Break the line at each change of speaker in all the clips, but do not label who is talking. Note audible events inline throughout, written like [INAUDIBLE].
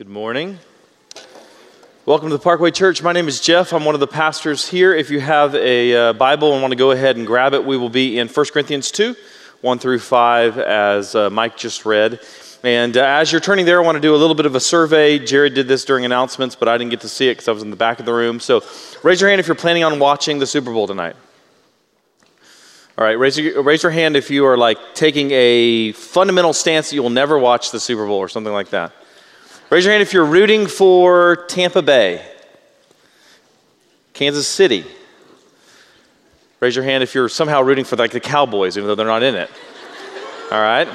Good morning. Welcome to the Parkway Church. My name is Jeff. I'm one of the pastors here. If you have a uh, Bible and want to go ahead and grab it, we will be in 1 Corinthians 2, 1 through 5, as uh, Mike just read. And uh, as you're turning there, I want to do a little bit of a survey. Jared did this during announcements, but I didn't get to see it because I was in the back of the room. So raise your hand if you're planning on watching the Super Bowl tonight. All right, raise your, raise your hand if you are like taking a fundamental stance that you will never watch the Super Bowl or something like that. Raise your hand if you're rooting for Tampa Bay, Kansas City. Raise your hand if you're somehow rooting for like the Cowboys, even though they're not in it. [LAUGHS] All right.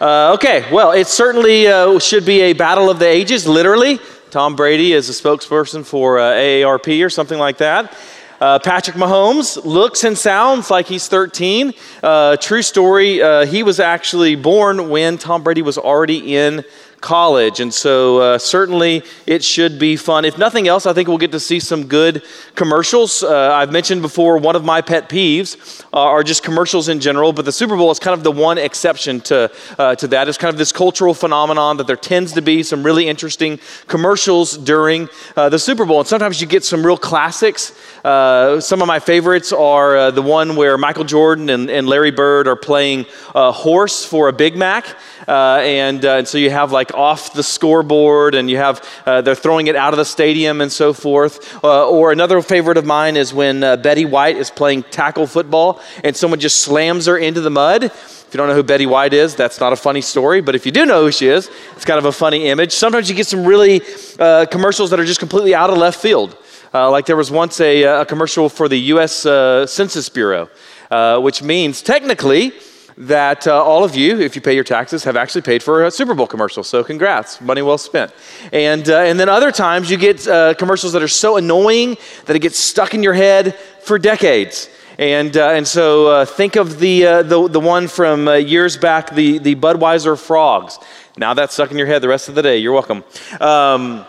Uh, okay. Well, it certainly uh, should be a battle of the ages. Literally, Tom Brady is a spokesperson for uh, AARP or something like that. Uh, Patrick Mahomes looks and sounds like he's 13. Uh, true story, uh, he was actually born when Tom Brady was already in college. And so, uh, certainly, it should be fun. If nothing else, I think we'll get to see some good commercials. Uh, I've mentioned before, one of my pet peeves uh, are just commercials in general, but the Super Bowl is kind of the one exception to, uh, to that. It's kind of this cultural phenomenon that there tends to be some really interesting commercials during uh, the Super Bowl. And sometimes you get some real classics. Uh, some of my favorites are the one where Michael Jordan and, and Larry Bird are playing horse for a Big Mac. Uh, and, uh, and so you have like off the scoreboard, and you have uh, they're throwing it out of the stadium and so forth. Uh, or another favorite of mine is when uh, Betty White is playing tackle football, and someone just slams her into the mud. If you don't know who Betty White is, that's not a funny story. But if you do know who she is, it's kind of a funny image. Sometimes you get some really uh, commercials that are just completely out of left field. Uh, like there was once a, a commercial for the U.S. Uh, Census Bureau, uh, which means technically that uh, all of you, if you pay your taxes, have actually paid for a Super Bowl commercial. So congrats, money well spent. And, uh, and then other times you get uh, commercials that are so annoying that it gets stuck in your head for decades. And, uh, and so uh, think of the, uh, the, the one from years back, the, the Budweiser frogs. Now that's stuck in your head the rest of the day. You're welcome. Um,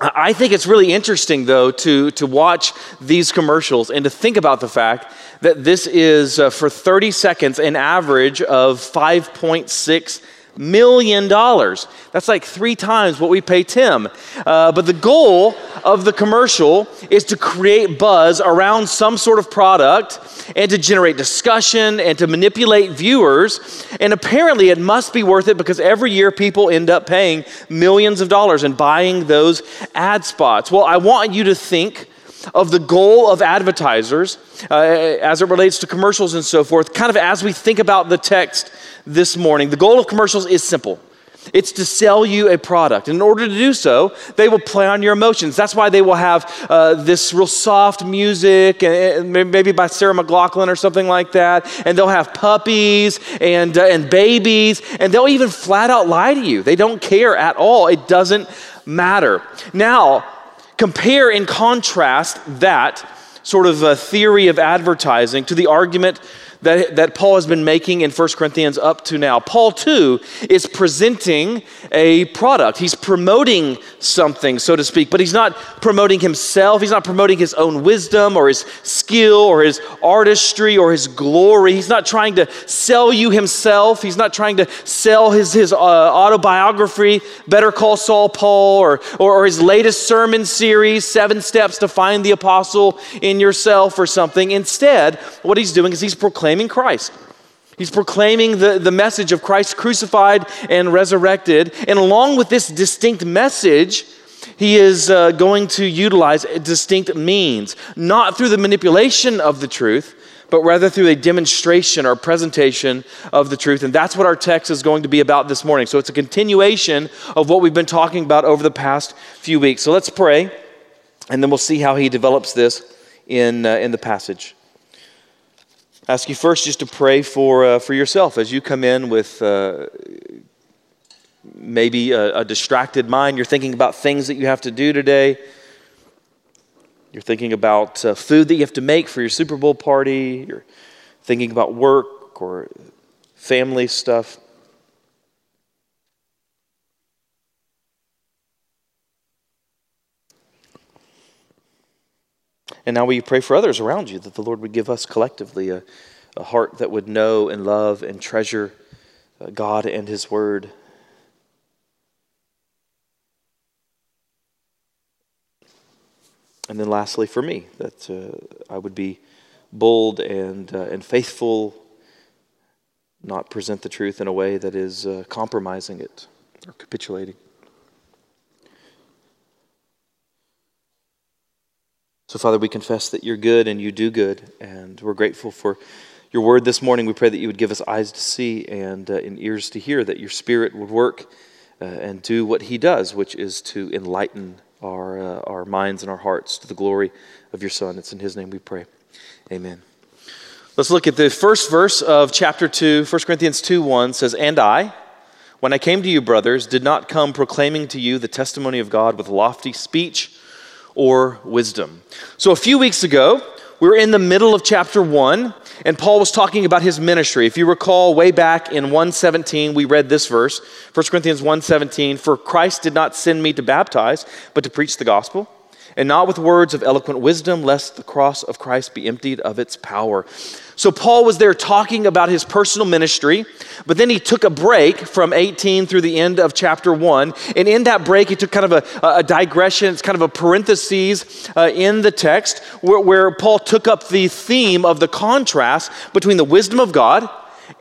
I think it's really interesting, though, to, to watch these commercials and to think about the fact that this is uh, for 30 seconds an average of 5.6 million dollars. That's like three times what we pay Tim. Uh, but the goal of the commercial is to create buzz around some sort of product and to generate discussion and to manipulate viewers. And apparently, it must be worth it because every year people end up paying millions of dollars and buying those ad spots. Well, I want you to think of the goal of advertisers uh, as it relates to commercials and so forth, kind of as we think about the text this morning. The goal of commercials is simple. It's to sell you a product. In order to do so, they will play on your emotions. That's why they will have uh, this real soft music, and, and maybe by Sarah McLachlan or something like that. And they'll have puppies and, uh, and babies, and they'll even flat out lie to you. They don't care at all. It doesn't matter. Now, compare and contrast that sort of a theory of advertising to the argument that, that Paul has been making in 1 Corinthians up to now. Paul, too, is presenting a product. He's promoting something, so to speak, but he's not promoting himself. He's not promoting his own wisdom or his skill or his artistry or his glory. He's not trying to sell you himself. He's not trying to sell his, his uh, autobiography, Better Call Saul Paul, or, or, or his latest sermon series, Seven Steps to Find the Apostle in Yourself, or something. Instead, what he's doing is he's proclaiming proclaiming Christ. He's proclaiming the, the message of Christ crucified and resurrected. And along with this distinct message, he is uh, going to utilize distinct means, not through the manipulation of the truth, but rather through a demonstration or presentation of the truth. And that's what our text is going to be about this morning. So it's a continuation of what we've been talking about over the past few weeks. So let's pray, and then we'll see how he develops this in, uh, in the passage ask you first just to pray for, uh, for yourself as you come in with uh, maybe a, a, distracted mind. You're thinking about things that you have to do today. You're thinking about uh, food that you have to make for your Super Bowl party. You're thinking about work or family stuff. And now we pray for others around you that the Lord would give us collectively a, a heart that would know and love and treasure uh, God and His Word. And then, lastly, for me, that uh, I would be bold and, uh, and faithful, not present the truth in a way that is uh, compromising it or capitulating. So, Father, we confess that you're good and you do good, and we're grateful for your word this morning. We pray that you would give us eyes to see and, uh, and ears to hear, that your spirit would work uh, and do what he does, which is to enlighten our, uh, our minds and our hearts to the glory of your Son. It's in his name we pray. Amen. Let's look at the first verse of chapter 2, 1 Corinthians 2 1 says, And I, when I came to you, brothers, did not come proclaiming to you the testimony of God with lofty speech or wisdom. So a few weeks ago, we were in the middle of chapter 1, and Paul was talking about his ministry. If you recall, way back in 117, we read this verse, 1 Corinthians 117, For Christ did not send me to baptize, but to preach the gospel, and not with words of eloquent wisdom, lest the cross of Christ be emptied of its power. So Paul was there talking about his personal ministry, but then he took a break from 18 through the end of chapter 1. And in that break, he took kind of a, a digression, it's kind of a parenthesis uh, in the text where, where Paul took up the theme of the contrast between the wisdom of God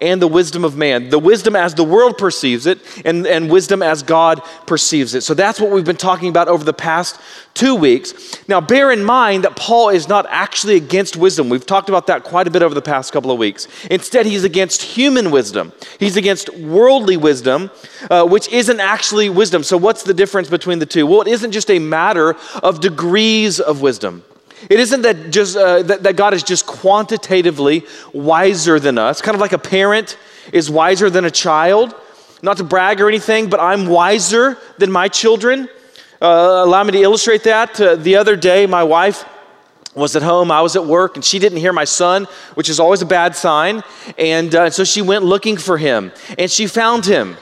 and the wisdom of man. The wisdom as the world perceives it, and, and wisdom as God perceives it. So that's what we've been talking about over the past two weeks. Now, bear in mind that Paul is not actually against wisdom. We've talked about that quite a bit over the past couple of weeks. Instead, he's against human wisdom, he's against worldly wisdom, uh, which isn't actually wisdom. So, what's the difference between the two? Well, it isn't just a matter of degrees of wisdom. It isn't that just uh, that, that God is just quantitatively wiser than us, kind of like a parent is wiser than a child. Not to brag or anything, but I'm wiser than my children. Uh, allow me to illustrate that. Uh, the other day, my wife was at home, I was at work, and she didn't hear my son, which is always a bad sign. And uh, so she went looking for him, and she found him.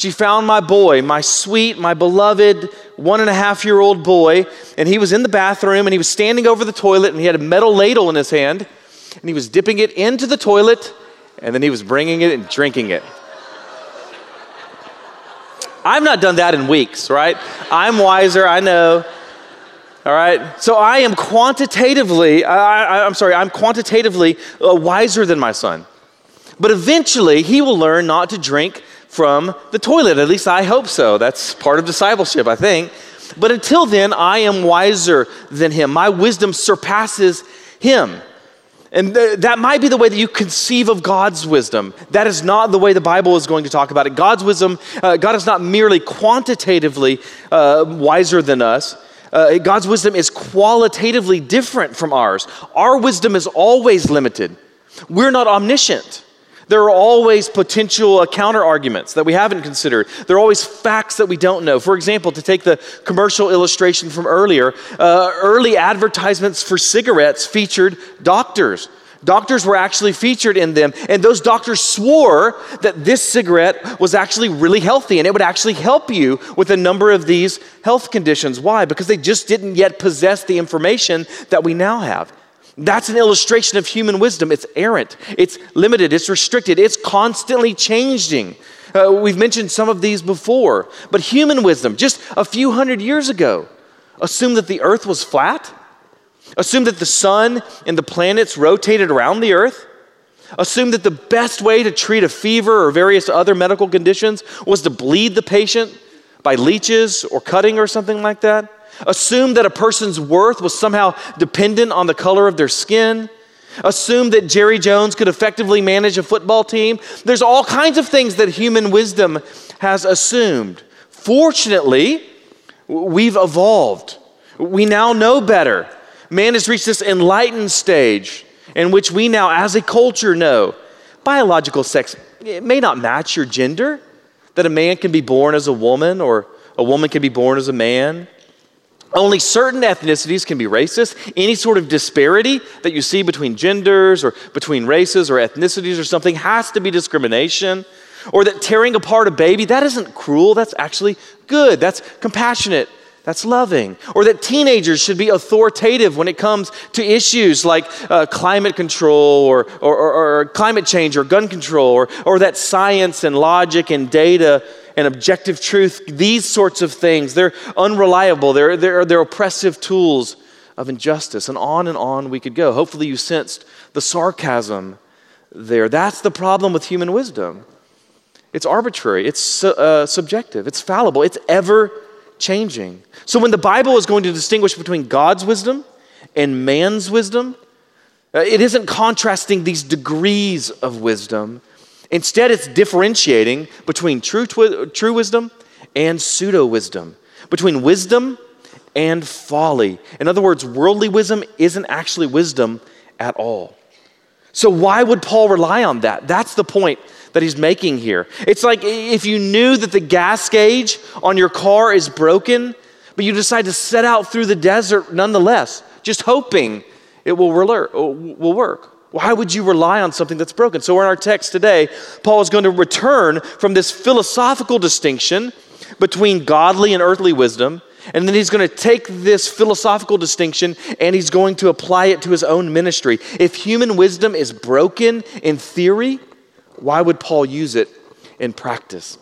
She found my boy, my sweet, my beloved one and a half year old boy, and he was in the bathroom and he was standing over the toilet and he had a metal ladle in his hand and he was dipping it into the toilet and then he was bringing it and drinking it. I've not done that in weeks, right? I'm wiser, I know. All right? So I am quantitatively, I, am sorry, I'm quantitatively uh, wiser than my son. But eventually, he will learn not to drink from the toilet. At least I hope so. That's part of discipleship, I think. But until then, I am wiser than him. My wisdom surpasses him. And th- that might be the way that you conceive of God's wisdom. That is not the way the Bible is going to talk about it. God's wisdom, uh, God is not merely quantitatively uh, wiser than us. Uh, God's wisdom is qualitatively different from ours. Our wisdom is always limited. We're not omniscient. There are always potential counter arguments that we haven't considered. There are always facts that we don't know. For example, to take the commercial illustration from earlier, uh, early advertisements for cigarettes featured doctors. Doctors were actually featured in them, and those doctors swore that this cigarette was actually really healthy and it would actually help you with a number of these health conditions. Why? Because they just didn't yet possess the information that we now have. That's an illustration of human wisdom. It's errant, it's limited, it's restricted, it's constantly changing. Uh, we've mentioned some of these before, but human wisdom, just a few hundred years ago, assumed that the earth was flat, assumed that the sun and the planets rotated around the earth, assumed that the best way to treat a fever or various other medical conditions was to bleed the patient by leeches or cutting or something like that assumed that a person's worth was somehow dependent on the color of their skin, assumed that Jerry Jones could effectively manage a football team. There's all kinds of things that human wisdom has assumed. Fortunately, we've evolved. We now know better. Man has reached this enlightened stage in which we now, as a culture, know biological sex it may not match your gender, that a man can be born as a woman or a woman can be born as a man. Only certain ethnicities can be racist. Any sort of disparity that you see between genders or between races or ethnicities or something has to be discrimination. Or that tearing apart a baby, that isn't cruel, that's actually good, that's compassionate, that's loving. Or that teenagers should be authoritative when it comes to issues like uh, climate control or, or, or, or climate change or gun control, or, or that science and logic and data and objective truth, these sorts of things, they're unreliable, they're, they're, they're oppressive tools of injustice. And on and on we could go. Hopefully, you sensed the sarcasm there. That's the problem with human wisdom. It's arbitrary, it's uh, subjective, it's fallible, it's ever changing. So, when the Bible is going to distinguish between God's wisdom and man's wisdom, uh, it isn't contrasting these degrees of wisdom. Instead, it's differentiating between true, twi- true wisdom and pseudo wisdom, between wisdom and folly. In other words, worldly wisdom isn't actually wisdom at all. So, why would Paul rely on that? That's the point that he's making here. It's like if you knew that the gas gauge on your car is broken, but you decide to set out through the desert nonetheless, just hoping it will, will work. Why would you rely on something that's broken? So, in our text today, Paul is going to return from this philosophical distinction between godly and earthly wisdom and then he's going to take this philosophical distinction and he's going to apply it to his own ministry. If human wisdom is broken in theory, why would Paul use it in practice?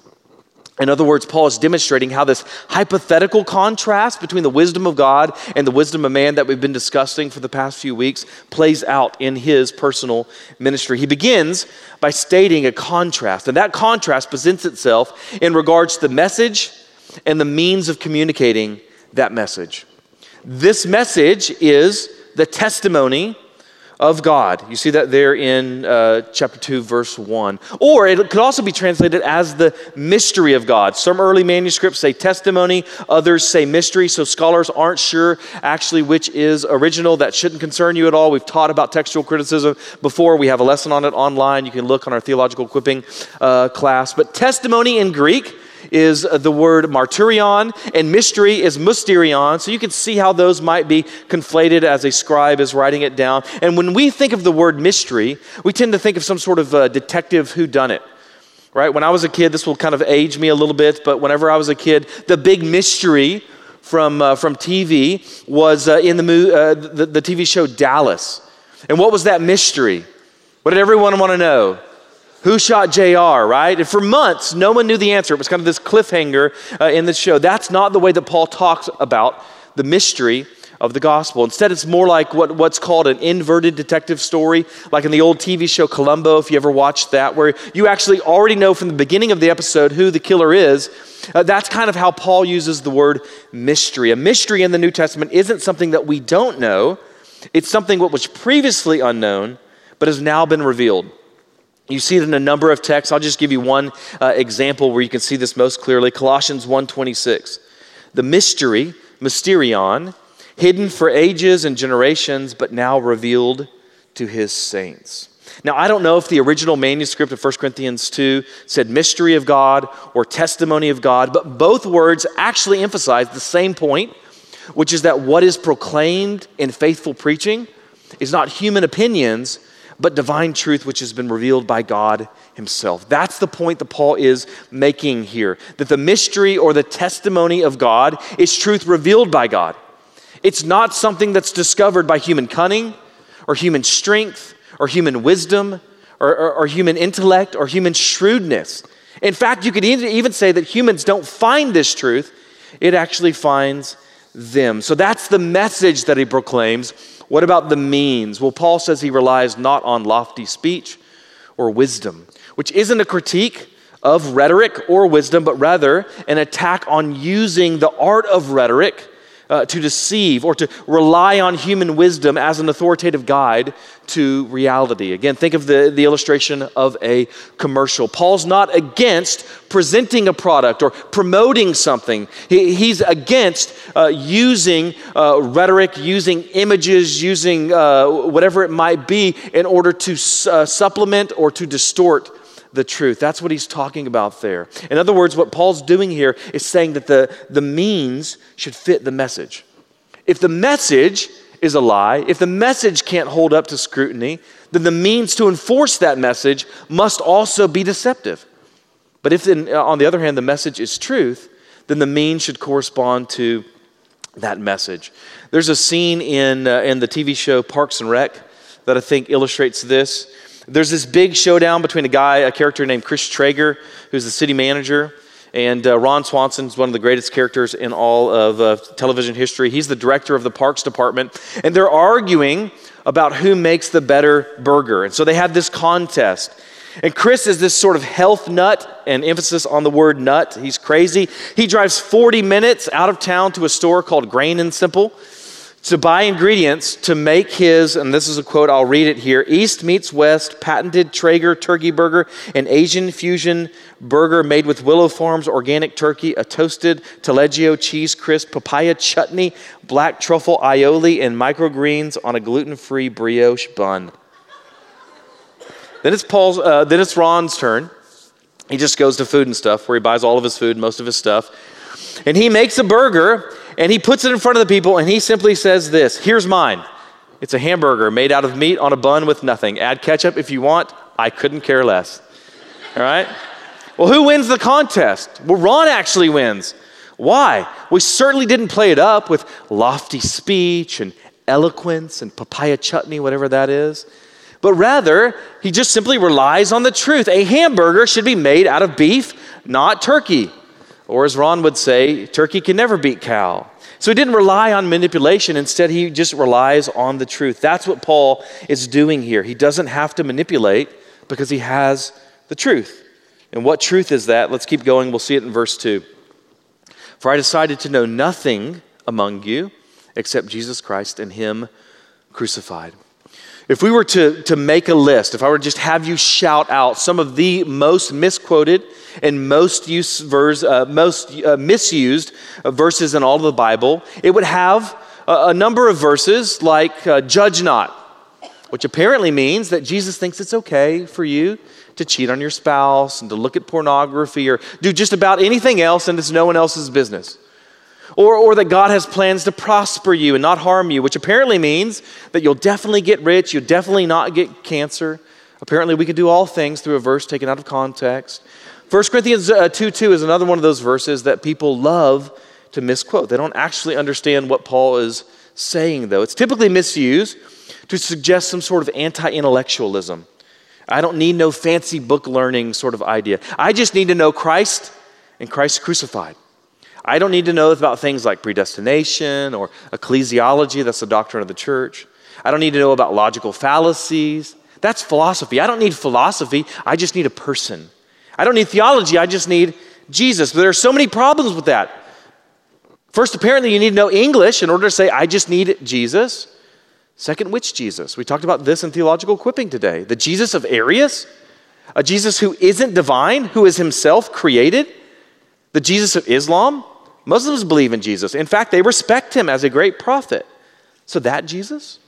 In other words, Paul is demonstrating how this hypothetical contrast between the wisdom of God and the wisdom of man that we've been discussing for the past few weeks plays out in his personal ministry. He begins by stating a contrast, and that contrast presents itself in regards to the message and the means of communicating that message. This message is the testimony of God. You see that there in uh, chapter 2, verse 1. Or it could also be translated as the mystery of God. Some early manuscripts say testimony, others say mystery, so scholars aren't sure actually which is original. That shouldn't concern you at all. We've taught about textual criticism before. We have a lesson on it online. You can look on our theological equipping uh, class. But testimony in Greek is the word martyrion, and mystery is mysterion. So you can see how those might be conflated as a scribe is writing it down. And when we think of the word mystery, we tend to think of some sort of uh, detective who done it. Right? When I was a kid, this will kind of age me a little bit, but whenever I was a kid, the big mystery from, uh, from TV was uh, in the, uh, the, the TV show Dallas. And what was that mystery? What did everyone want to know? Who shot JR, right? And for months, no one knew the answer. It was kind of this cliffhanger uh, in the show. That's not the way that Paul talks about the mystery of the gospel. Instead, it's more like what, what's called an inverted detective story, like in the old TV show Columbo, if you ever watched that, where you actually already know from the beginning of the episode who the killer is. Uh, that's kind of how Paul uses the word mystery. A mystery in the New Testament isn't something that we don't know, it's something what was previously unknown, but has now been revealed. You see it in a number of texts. I'll just give you one uh, example where you can see this most clearly. Colossians 1:26. The mystery, mysterion, hidden for ages and generations, but now revealed to his saints. Now, I don't know if the original manuscript of 1 Corinthians 2 said mystery of God or testimony of God, but both words actually emphasize the same point, which is that what is proclaimed in faithful preaching is not human opinions, but divine truth which has been revealed by God Himself. That's the point that Paul is making here that the mystery or the testimony of God is truth revealed by God. It's not something that's discovered by human cunning or human strength or human wisdom or, or, or human intellect or human shrewdness. In fact, you could even say that humans don't find this truth, it actually finds them. So that's the message that he proclaims what about the means? Well, Paul says he relies not on lofty speech or wisdom, which isn't a critique of rhetoric or wisdom, but rather an attack on using the art of rhetoric uh, to deceive or to rely on human wisdom as an authoritative guide to reality. Again, think of the, the illustration of a commercial. Paul's not against presenting a product or promoting something, he, he's against uh, using uh, rhetoric, using images, using uh, whatever it might be in order to uh, supplement or to distort the truth. That's what he's talking about there. In other words, what Paul's doing here is saying that the, the means should fit the message. If the message is a lie, if the message can't hold up to scrutiny, then the means to enforce that message must also be deceptive. But if, then, uh, on the other hand, the message is truth, then the means should correspond to that message. There's a scene in, uh, in the TV show Parks and Rec that I think illustrates this. There's this big showdown between a guy, a character named Chris Traeger, who's the city manager, And uh, Ron Swanson is one of the greatest characters in all of uh, television history. He's the director of the Parks Department. And they're arguing about who makes the better burger. And so they have this contest. And Chris is this sort of health nut, and emphasis on the word nut. He's crazy. He drives 40 minutes out of town to a store called Grain and Simple to buy ingredients to make his, and this is a quote, I'll read it here East meets West, patented Traeger turkey burger, an Asian fusion burger made with Willow Farms organic turkey, a toasted Taleggio cheese crisp, papaya chutney, black truffle aioli, and microgreens on a gluten free brioche bun. Then it's Paul's. Uh, then it's Ron's turn. He just goes to food and stuff, where he buys all of his food, most of his stuff, and he makes a burger and he puts it in front of the people, and he simply says this: "Here's mine. It's a hamburger made out of meat on a bun with nothing. Add ketchup if you want. I couldn't care less." All right. Well, who wins the contest? Well, Ron actually wins. Why? We certainly didn't play it up with lofty speech and eloquence and papaya chutney, whatever that is but rather he just simply relies on the truth. A hamburger should be made out of beef, not turkey. Or as Ron would say, turkey can never beat cow. So he didn't rely on manipulation. Instead, he just relies on the truth. That's what Paul is doing here. He doesn't have to manipulate because he has the truth. And what truth is that? Let's keep going. We'll see it in verse 2. For I decided to know nothing among you except Jesus Christ and Him crucified. If we were to, to make a list, if I were to just have you shout out some of the most misquoted and most, use verse, uh, most uh, misused verses in all of the Bible, it would have a, a number of verses like uh, judge not, which apparently means that Jesus thinks it's okay for you to cheat on your spouse and to look at pornography or do just about anything else and it's no one else's business. Or, or that God has plans to prosper you and not harm you, which apparently means that you'll definitely get rich, you'll definitely not get cancer. Apparently, we can do all things through a verse taken out of context. 1 Corinthians uh, 2 2 is another one of those verses that people love to misquote. They don't actually understand what Paul is saying, though. It's typically misused to suggest some sort of anti intellectualism. I don't need no fancy book learning sort of idea. I just need to know Christ and Christ crucified. I don't need to know about things like predestination or ecclesiology, that's the doctrine of the church. I don't need to know about logical fallacies. That's philosophy. I don't need philosophy, I just need a person. I don't need theology, I just need Jesus. But there are so many problems with that. First, apparently, you need to know English in order to say, I just need Jesus. Second, which Jesus? We talked about this in theological equipping today. The Jesus of Arius, a Jesus who isn't divine, who is himself created, the Jesus of Islam, Muslims believe in Jesus. In fact, they respect him as a great prophet. So that Jesus?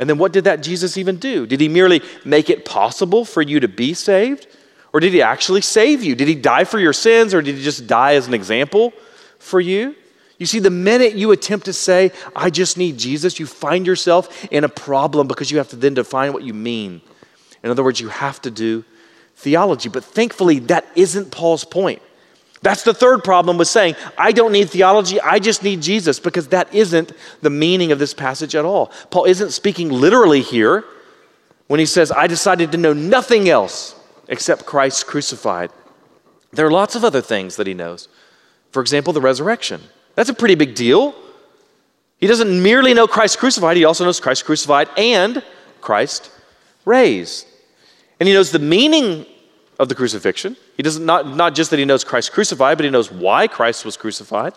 And then what did that Jesus even do? Did he merely make it possible for you to be saved? Or did he actually save you? Did he die for your sins or did he just die as an example for you? You see, the minute you attempt to say, I just need Jesus, you find yourself in a problem because you have to then define what you mean. In other words, you have to do theology. But thankfully, that isn't Paul's point. That's the third problem with saying, I don't need theology, I just need Jesus, because that isn't the meaning of this passage at all. Paul isn't speaking literally here when he says, I decided to know nothing else except Christ crucified. There are lots of other things that he knows. For example, the resurrection. That's a pretty big deal. He doesn't merely know Christ crucified, he also knows Christ crucified and Christ raised. And he knows the meaning of the crucifixion. He doesn't not, not just that he knows Christ crucified, but he knows why Christ was crucified.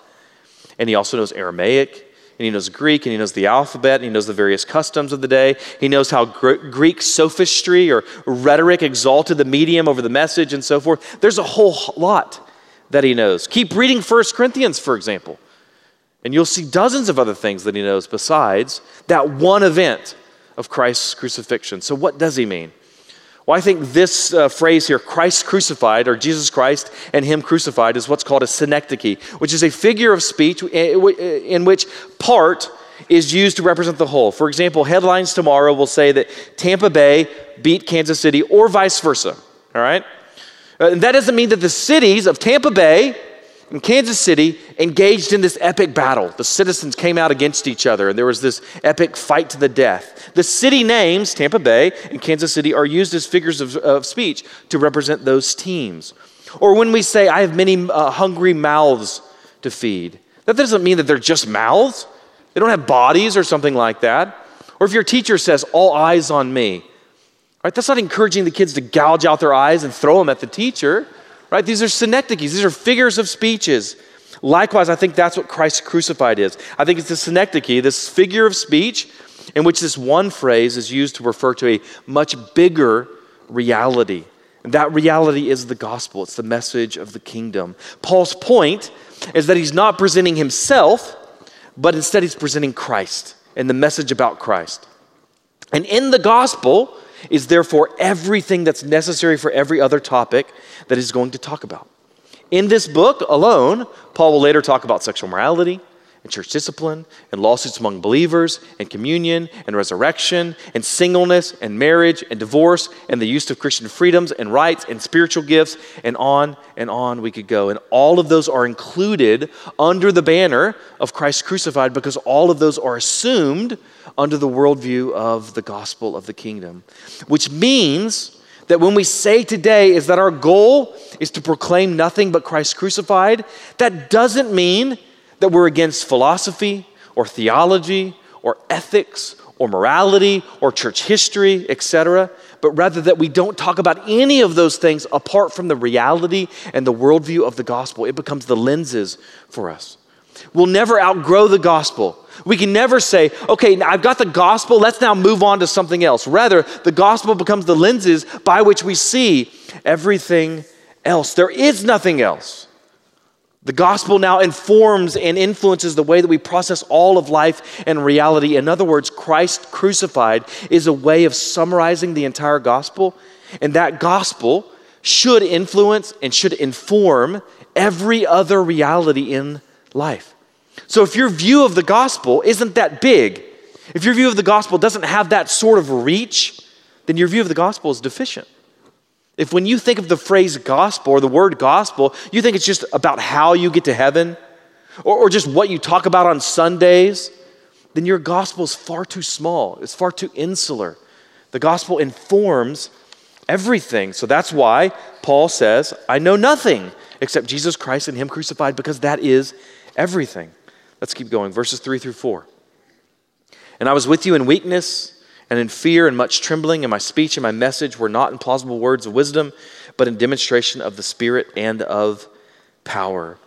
And he also knows Aramaic, and he knows Greek, and he knows the alphabet, and he knows the various customs of the day. He knows how Greek sophistry or rhetoric exalted the medium over the message and so forth. There's a whole lot that he knows. Keep reading 1 Corinthians, for example, and you'll see dozens of other things that he knows besides that one event of Christ's crucifixion. So, what does he mean? Well, I think this uh, phrase here, Christ crucified, or Jesus Christ and Him crucified, is what's called a synecdoche, which is a figure of speech in which part is used to represent the whole. For example, headlines tomorrow will say that Tampa Bay beat Kansas City, or vice versa. All right? Uh, and that doesn't mean that the cities of Tampa Bay in Kansas City engaged in this epic battle. The citizens came out against each other, and there was this epic fight to the death. The city names, Tampa Bay and Kansas City, are used as figures of, of speech to represent those teams. Or when we say, I have many uh, hungry mouths to feed, that doesn't mean that they're just mouths. They don't have bodies or something like that. Or if your teacher says, All eyes on me, right, that's not encouraging the kids to gouge out their eyes and throw them at the teacher. Right? These are synecdoches, these are figures of speeches. Likewise, I think that's what Christ crucified is. I think it's the synecdoche, this figure of speech in which this one phrase is used to refer to a much bigger reality. And that reality is the gospel, it's the message of the kingdom. Paul's point is that he's not presenting himself, but instead he's presenting Christ and the message about Christ. And in the gospel is therefore everything that's necessary for every other topic that he's going to talk about. In this book alone, Paul will later talk about sexual morality, and church discipline and lawsuits among believers and communion and resurrection and singleness and marriage and divorce and the use of Christian freedoms and rights and spiritual gifts and on and on we could go. And all of those are included under the banner of Christ crucified because all of those are assumed under the worldview of the gospel of the kingdom, which means that when we say today is that our goal is to proclaim nothing but Christ crucified, that doesn't mean that we're against philosophy or theology or ethics or morality or church history, etc., but rather that we don't talk about any of those things apart from the reality and the worldview of the gospel. It becomes the lenses for us. We'll never outgrow the gospel. We can never say, okay, I've got the gospel, let's now move on to something else. Rather, the gospel becomes the lenses by which we see everything else. There is nothing else. The gospel now informs and influences the way that we process all of life and reality. In other words, Christ crucified is a way of summarizing the entire gospel, and that gospel should influence and should inform every other reality in life. So if your view of the gospel isn't that big, if your view of the gospel doesn't have that sort of reach, then your view of the gospel is deficient. If when you think of the phrase gospel or the word gospel, you think it's just about how you get to heaven or, or just what you talk about on Sundays, then your gospel is far too small. It's far too insular. The gospel informs everything. So that's why Paul says, I know nothing except Jesus Christ and Him crucified, because that is everything. Let's keep going. Verses 3 through 4. And I was with you in weakness and in fear and much trembling, and my speech and my message were not in plausible words of wisdom, but in demonstration of the Spirit and of power.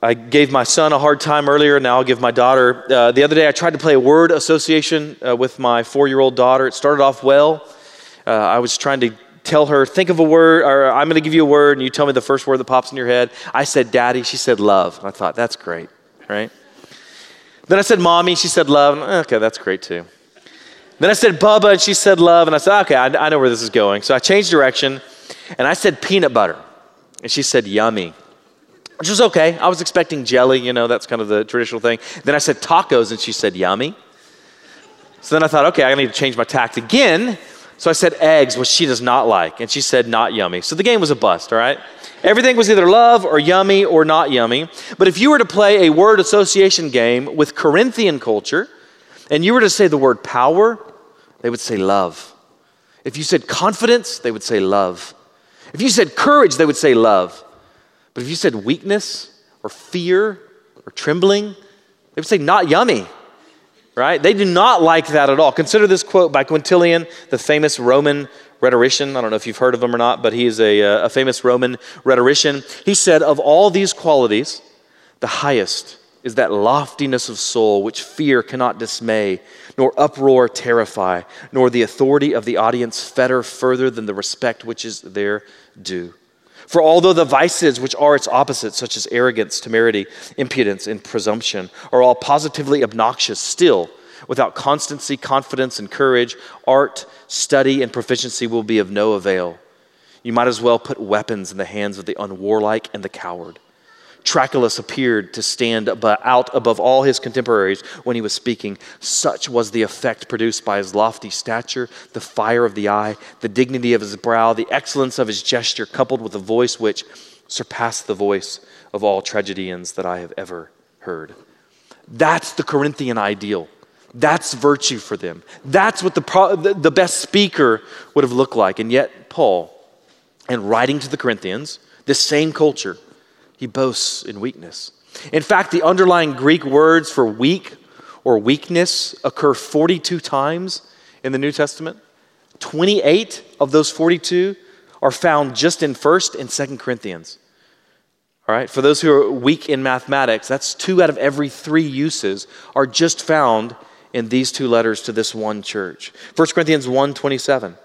I gave my son a hard time earlier. Now I'll give my daughter. Uh, the other day, I tried to play a word association uh, with my four year old daughter. It started off well. Uh, I was trying to tell her, think of a word, or I'm going to give you a word, and you tell me the first word that pops in your head. I said, Daddy. She said, Love. I thought, that's great, right? Then I said, Mommy. She said, Love. Okay, that's great too. Then I said Bubba, and she said love, and I said, okay, I, I know where this is going. So I changed direction, and I said peanut butter, and she said yummy which was okay. I was expecting jelly, you know, that's kind of the traditional thing. Then I said tacos, and she said yummy. So then I thought, okay, I need to change my tact again. So I said eggs, which she does not like, and she said not yummy. So the game was a bust, all right? Everything was either love or yummy or not yummy. But if you were to play a word association game with Corinthian culture, and you were to say the word power, they would say love. If you said confidence, they would say love. If you said courage, they would say love. But if you said weakness or fear or trembling, they would say not yummy. Right? They do not like that at all. Consider this quote by Quintilian, the famous Roman rhetorician. I don't know if you've heard of him or not, but he is a, uh, a famous Roman rhetorician. He said, Of all these qualities, the highest is that loftiness of soul which fear cannot dismay, nor uproar terrify, nor the authority of the audience fetter further than the respect which is their due. For although the vices which are its opposites, such as arrogance, temerity, impudence, and presumption, are all positively obnoxious, still, without constancy, confidence, and courage, art, study, and proficiency will be of no avail. You might as well put weapons in the hands of the unwarlike and the coward. Trachalus appeared to stand out above all his contemporaries when he was speaking. Such was the effect produced by his lofty stature, the fire of the eye, the dignity of his brow, the excellence of his gesture, coupled with a voice which surpassed the voice of all tragedians that I have ever heard. That's the Corinthian ideal. That's virtue for them. That's what the, the best speaker would have looked like. And yet, Paul, And writing to the Corinthians, this same culture, he boasts in weakness. In fact, the underlying Greek words for weak or weakness occur 42 times in the New Testament. 28 of those 42 are found just in 1st and 2nd Corinthians. All right, for those who are weak in mathematics, that's two out of every three uses are just found in these two letters to this one church. 1 Corinthians 1 27.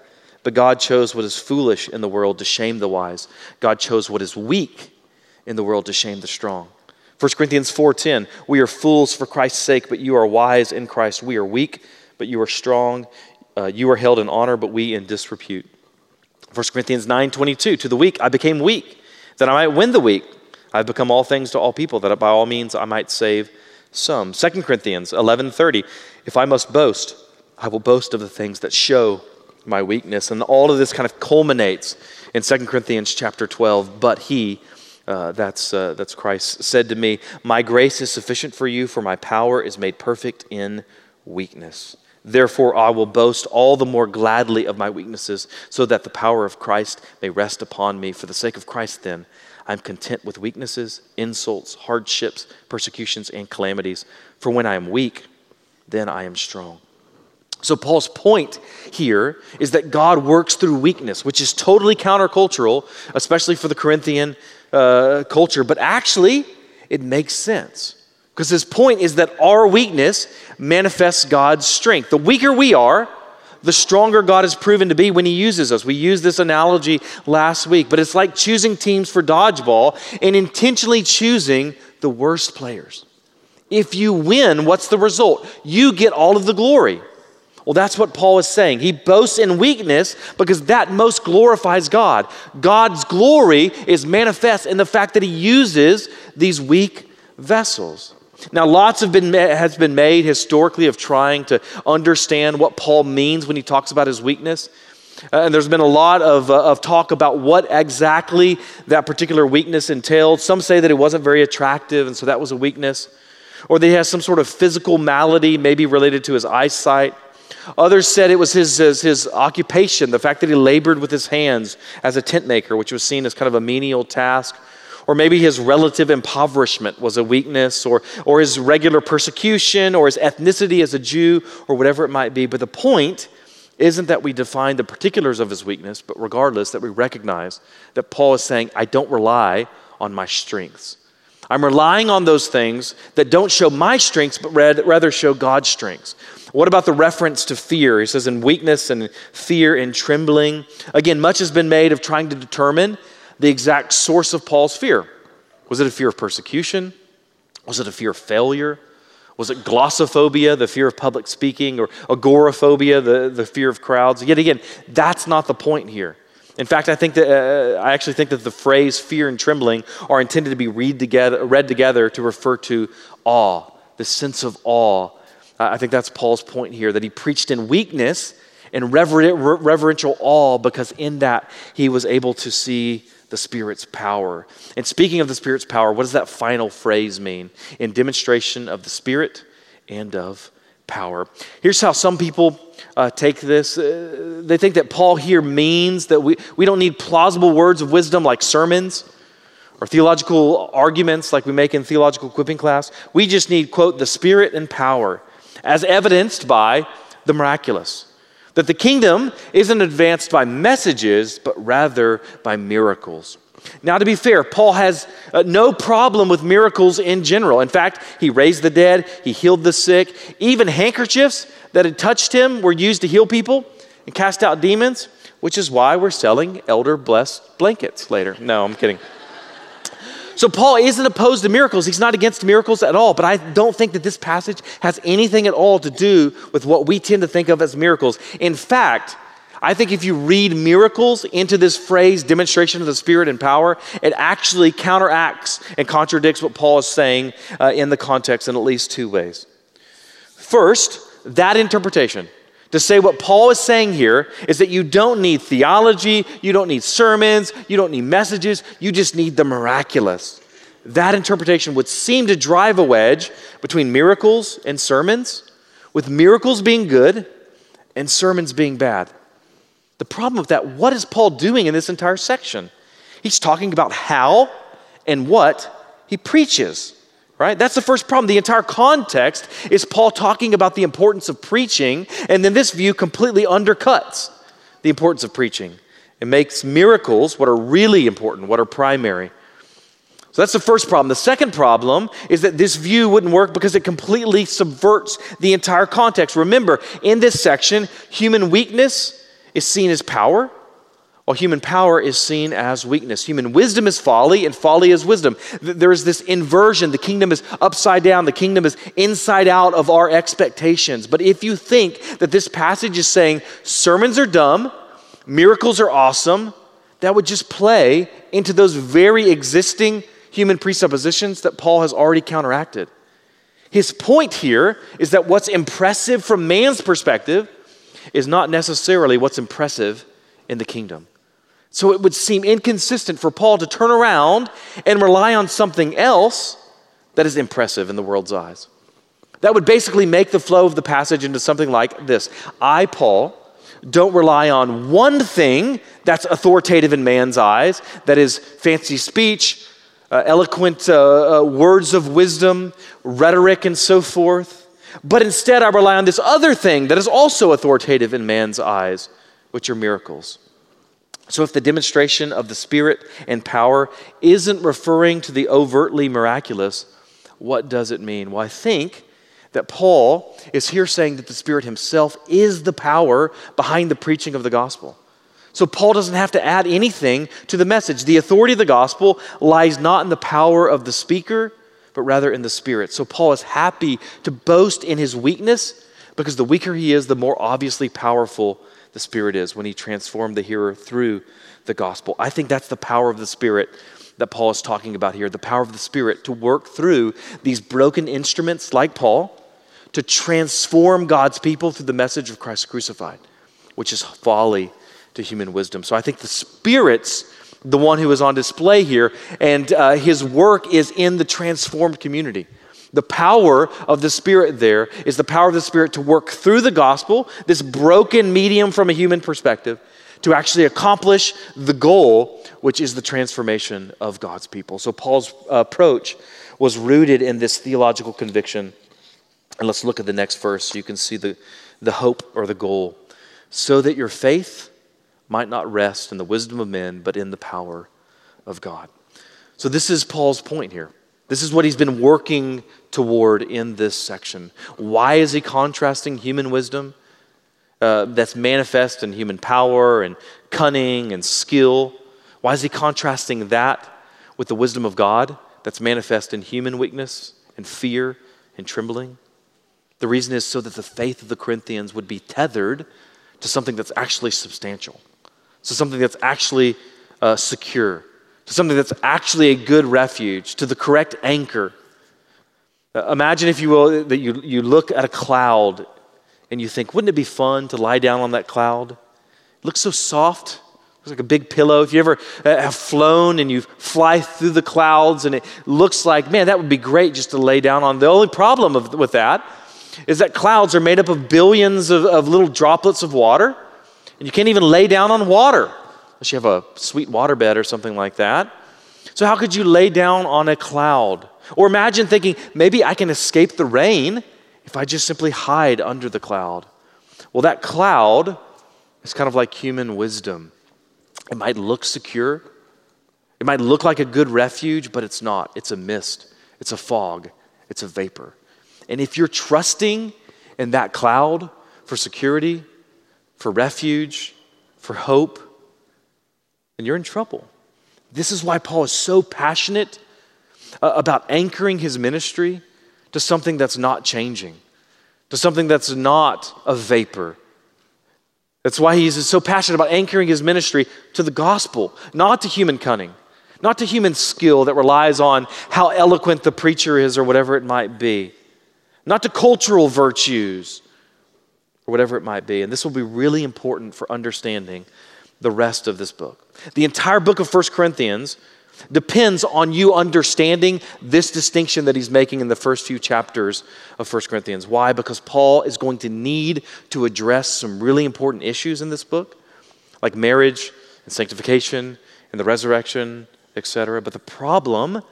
But God chose what is foolish in the world to shame the wise. God chose what is weak in the world to shame the strong. 1 Corinthians 4:10 We are fools for Christ's sake, but you are wise in Christ. We are weak, but you are strong. Uh, you are held in honor, but we in disrepute. 1 Corinthians 9:22 To the weak I became weak, that I might win the weak. I've become all things to all people, that by all means I might save some. 2 Corinthians 11:30 If I must boast, I will boast of the things that show my weakness. And all of this kind of culminates in 2 Corinthians chapter 12. But he, uh, that's, uh, that's Christ, said to me, My grace is sufficient for you, for my power is made perfect in weakness. Therefore, I will boast all the more gladly of my weaknesses, so that the power of Christ may rest upon me. For the sake of Christ, then, I'm content with weaknesses, insults, hardships, persecutions, and calamities. For when I am weak, then I am strong. So, Paul's point here is that God works through weakness, which is totally countercultural, especially for the Corinthian uh, culture, but actually, it makes sense. Because his point is that our weakness manifests God's strength. The weaker we are, the stronger God has proven to be when he uses us. We used this analogy last week, but it's like choosing teams for dodgeball and intentionally choosing the worst players. If you win, what's the result? You get all of the glory. Well, that's what Paul is saying. He boasts in weakness because that most glorifies God. God's glory is manifest in the fact that he uses these weak vessels. Now, lots have been, has been made historically of trying to understand what Paul means when he talks about his weakness. Uh, and there's been a lot of, uh, of talk about what exactly that particular weakness entailed. Some say that it wasn't very attractive, and so that was a weakness. Or that he has some sort of physical malady, maybe related to his eyesight. Others said it was his, his, his, occupation, the fact that he labored with his hands as a tent maker, which was seen as kind of a menial task. Or maybe his relative impoverishment was a weakness, or, or his regular persecution, or his ethnicity as a Jew, or whatever it might be. But the point isn't that we define the particulars of his weakness, but regardless, that we recognize that Paul is saying, I don't rely on my strengths. I'm relying on those things that don't show my strengths, but rather show God's strengths. What about the reference to fear? He says, in weakness and fear and trembling. Again, much has been made of trying to determine the exact source of Paul's fear. Was it a fear of persecution? Was it a fear of failure? Was it glossophobia, the fear of public speaking, or agoraphobia, the, the fear of crowds? Yet again, that's not the point here. In fact, I think that uh, I actually think that the phrase fear and trembling are intended to be read together, read together to refer to awe, the sense of awe I think that's Paul's point here that he preached in weakness and reverential awe because in that he was able to see the Spirit's power. And speaking of the Spirit's power, what does that final phrase mean? In demonstration of the Spirit and of power. Here's how some people uh, take this. Uh, they think that Paul here means that we, we don't need plausible words of wisdom like sermons or theological arguments like we make in theological equipping class. We just need, quote, the Spirit and power as evidenced by the miraculous. That the kingdom isn't advanced by messages, but rather by miracles. Now, to be fair, Paul has uh, no problem with miracles in general. In fact, he raised the dead, he healed the sick. Even handkerchiefs that had touched him were used to heal people and cast out demons, which is why we're selling elder blessed blankets later. No, I'm kidding. So Paul isn't opposed to miracles. He's not against miracles at all. But I don't think that this passage has anything at all to do with what we tend to think of as miracles. In fact, I think if you read miracles into this phrase, demonstration of the Spirit and power, it actually counteracts and contradicts what Paul is saying uh, in the context in at least two ways. First, that interpretation to say what Paul is saying here is that you don't need theology, you don't need sermons, you don't need messages, you just need the miraculous. That interpretation would seem to drive a wedge between miracles and sermons, with miracles being good and sermons being bad. The problem with that, what is Paul doing in this entire section? He's talking about how and what he preaches, right? That's the first problem. The entire context is Paul talking about the importance of preaching, and then this view completely undercuts the importance of preaching. It makes miracles what are really important, what are primary. So that's the first problem. The second problem is that this view wouldn't work because it completely subverts the entire context. Remember, in this section, human weakness is seen as power, while human power is seen as weakness. Human wisdom is folly, and folly is wisdom. There is this inversion. The kingdom is upside down, the kingdom is inside out of our expectations. But if you think that this passage is saying sermons are dumb, miracles are awesome, that would just play into those very existing human presuppositions that Paul has already counteracted. His point here is that what's impressive from man's perspective is not necessarily what's impressive in the kingdom. So it would seem inconsistent for Paul to turn around and rely on something else that is impressive in the world's eyes. That would basically make the flow of the passage into something like this I, Paul, don't rely on one thing that's authoritative in man's eyes, that is fancy speech, uh, eloquent uh, uh, words of wisdom, rhetoric, and so forth. But instead, I rely on this other thing that is also authoritative in man's eyes, which are miracles. So, if the demonstration of the Spirit and power isn't referring to the overtly miraculous, what does it mean? Well, I think that Paul is here saying that the Spirit Himself is the power behind the preaching of the gospel. So Paul doesn't have to add anything to the message. The authority of the gospel lies not in the power of the speaker, but rather in the Spirit. So Paul is happy to boast in his weakness because the weaker he is, the more obviously powerful the Spirit is when he transformed the hearer through the gospel. I think that's the power of the Spirit that Paul is talking about here the power of the Spirit to work through these broken instruments like Paul to transform God's people through the message of Christ crucified, which is folly to human wisdom. So I think the Spirit's the one who is on display here, and uh, his work is in the transformed community. The power of the Spirit there is the power of the Spirit to work through the gospel, this broken medium from a human perspective, to actually accomplish the goal, which is the transformation of God's people. So Paul's approach was rooted in this theological conviction. And let's look at the next verse so you can see the, the hope or the goal. So that your faith might not rest in the wisdom of men, but in the power of God. So, this is Paul's point here. This is what he's been working toward in this section. Why is he contrasting human wisdom uh, that's manifest in human power and cunning and skill? Why is he contrasting that with the wisdom of God that's manifest in human weakness and fear and trembling? The reason is so that the faith of the Corinthians would be tethered to something that's actually substantial, so something that's actually uh, secure, to something that's actually a good refuge, to the correct anchor. Uh, imagine, if you will, that you, you look at a cloud and you think, wouldn't it be fun to lie down on that cloud? It looks so soft. It's like a big pillow. If you ever uh, have flown and you fly through the clouds and it looks like, man, that would be great just to lay down on. The only problem of, with that is that clouds are made up of billions of, of little droplets of water, and you can't even lay down on water unless you have a sweet waterbed or something like that. So, how could you lay down on a cloud? Or imagine thinking, maybe I can escape the rain if I just simply hide under the cloud. Well, that cloud is kind of like human wisdom. It might look secure, it might look like a good refuge, but it's not. It's a mist, it's a fog, it's a vapor. And if you're trusting in that cloud for security, for refuge, for hope, then you're in trouble. This is why Paul is so passionate uh, about anchoring his ministry to something that's not changing, to something that's not a vapor. That's why he's so passionate about anchoring his ministry to the gospel, not to human cunning, not to human skill that relies on how eloquent the preacher is or whatever it might be not to cultural virtues or whatever it might be. And this will be really important for understanding the rest of this book. The entire book of First Corinthians depends on you understanding this distinction that he's making in the first few chapters of First Corinthians. Why? Because Paul is going to need to address some really important issues in this book like marriage and sanctification and the resurrection, etc. But the problem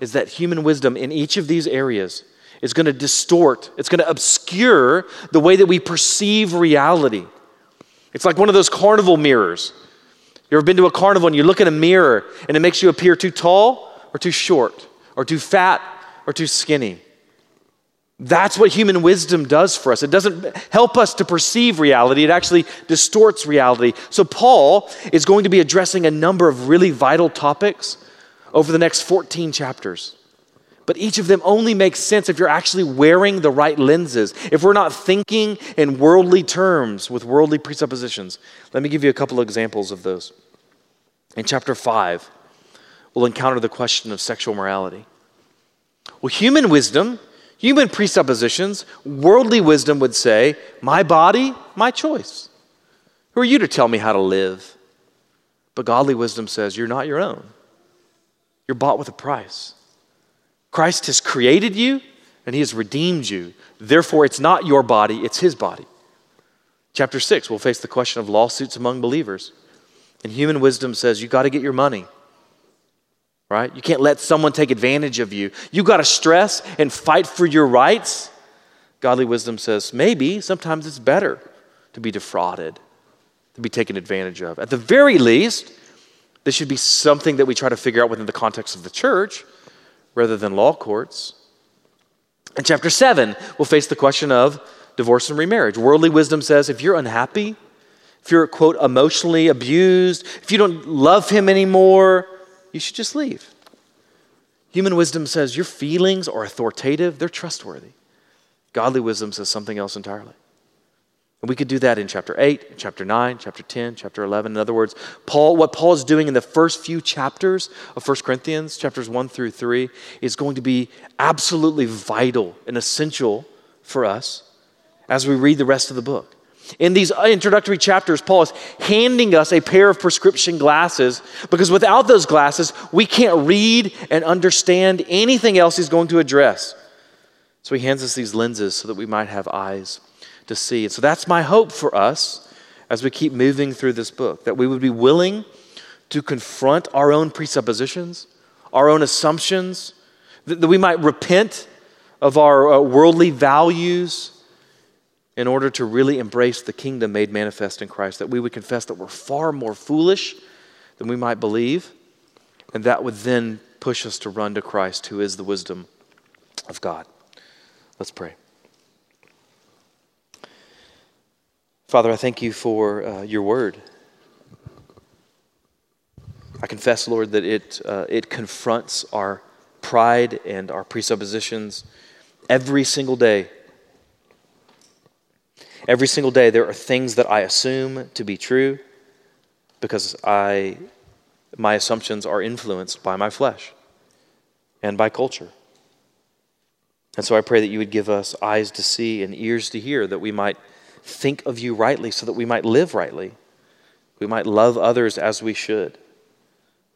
is that human wisdom in each of these areas is going to distort, it's going to obscure the way that we perceive reality. It's like one of those carnival mirrors. You ever been to a carnival and you look in a mirror and it makes you appear too tall or too short or too fat or too skinny? That's what human wisdom does for us. It doesn't help us to perceive reality, it actually distorts reality. So, Paul is going to be addressing a number of really vital topics over the next 14 chapters. But each of them only makes sense if you're actually wearing the right lenses, if we're not thinking in worldly terms with worldly presuppositions. Let me give you a couple of examples of those. In chapter 5, we'll encounter the question of sexual morality. Well, human wisdom Human presuppositions, worldly wisdom would say, My body, my choice. Who are you to tell me how to live? But godly wisdom says, You're not your own. You're bought with a price. Christ has created you and he has redeemed you. Therefore, it's not your body, it's his body. Chapter 6, we'll face the question of lawsuits among believers. And human wisdom says, You got to get your money right? You can't let someone take advantage of you. You got to stress and fight for your rights. Godly wisdom says maybe sometimes it's better to be defrauded, to be taken advantage of. At the very least, this should be something that we try to figure out within the context of the church rather than law courts. In chapter 7, we'll face the question of divorce and remarriage. Worldly wisdom says if you're unhappy, if you're, quote, emotionally abused, if you don't love him anymore, you should just leave. Human wisdom says your feelings are authoritative, they're trustworthy. Godly wisdom says something else entirely. And we could do that in chapter 8, chapter 9, chapter 10, chapter 11. In other words, Paul, what Paul is doing in the first few chapters of 1 Corinthians, chapters 1 through 3, is going to be absolutely vital and essential for us as we read the rest of the book. In these introductory chapters, Paul is handing us a pair of prescription glasses because without those glasses, we can't read and understand anything else he's going to address. So he hands us these lenses so that we might have eyes to see. And so that's my hope for us as we keep moving through this book that we would be willing to confront our own presuppositions, our own assumptions, that, we might repent of our uh, worldly values in order to really embrace the kingdom made manifest in Christ, that we would confess that we're far more foolish than we might believe, and that would then push us to run to Christ, who is the wisdom of God. Let's pray. Father, I thank you for uh, your word. I confess, Lord, that it, uh, it confronts our pride and our presuppositions every single day. Every single day, there are things that I assume to be true because I, my assumptions are influenced by my flesh and by culture. And so I pray that you would give us eyes to see and ears to hear, that we might think of you rightly, so that we might live rightly. We might love others as we should.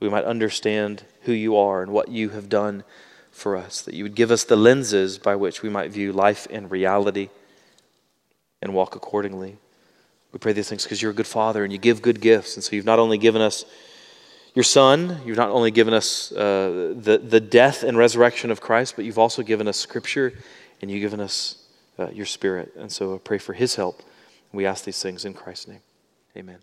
We might understand who you are and what you have done for us. That you would give us the lenses by which we might view life and reality and walk accordingly. We pray these things because you're a good father and you give good gifts. And so you've not only given us your son, you've not only given us uh, the, the death and resurrection of Christ, but you've also given us scripture and you've given us uh, your spirit. And so I pray for his help. We ask these things in Christ's name. Amen.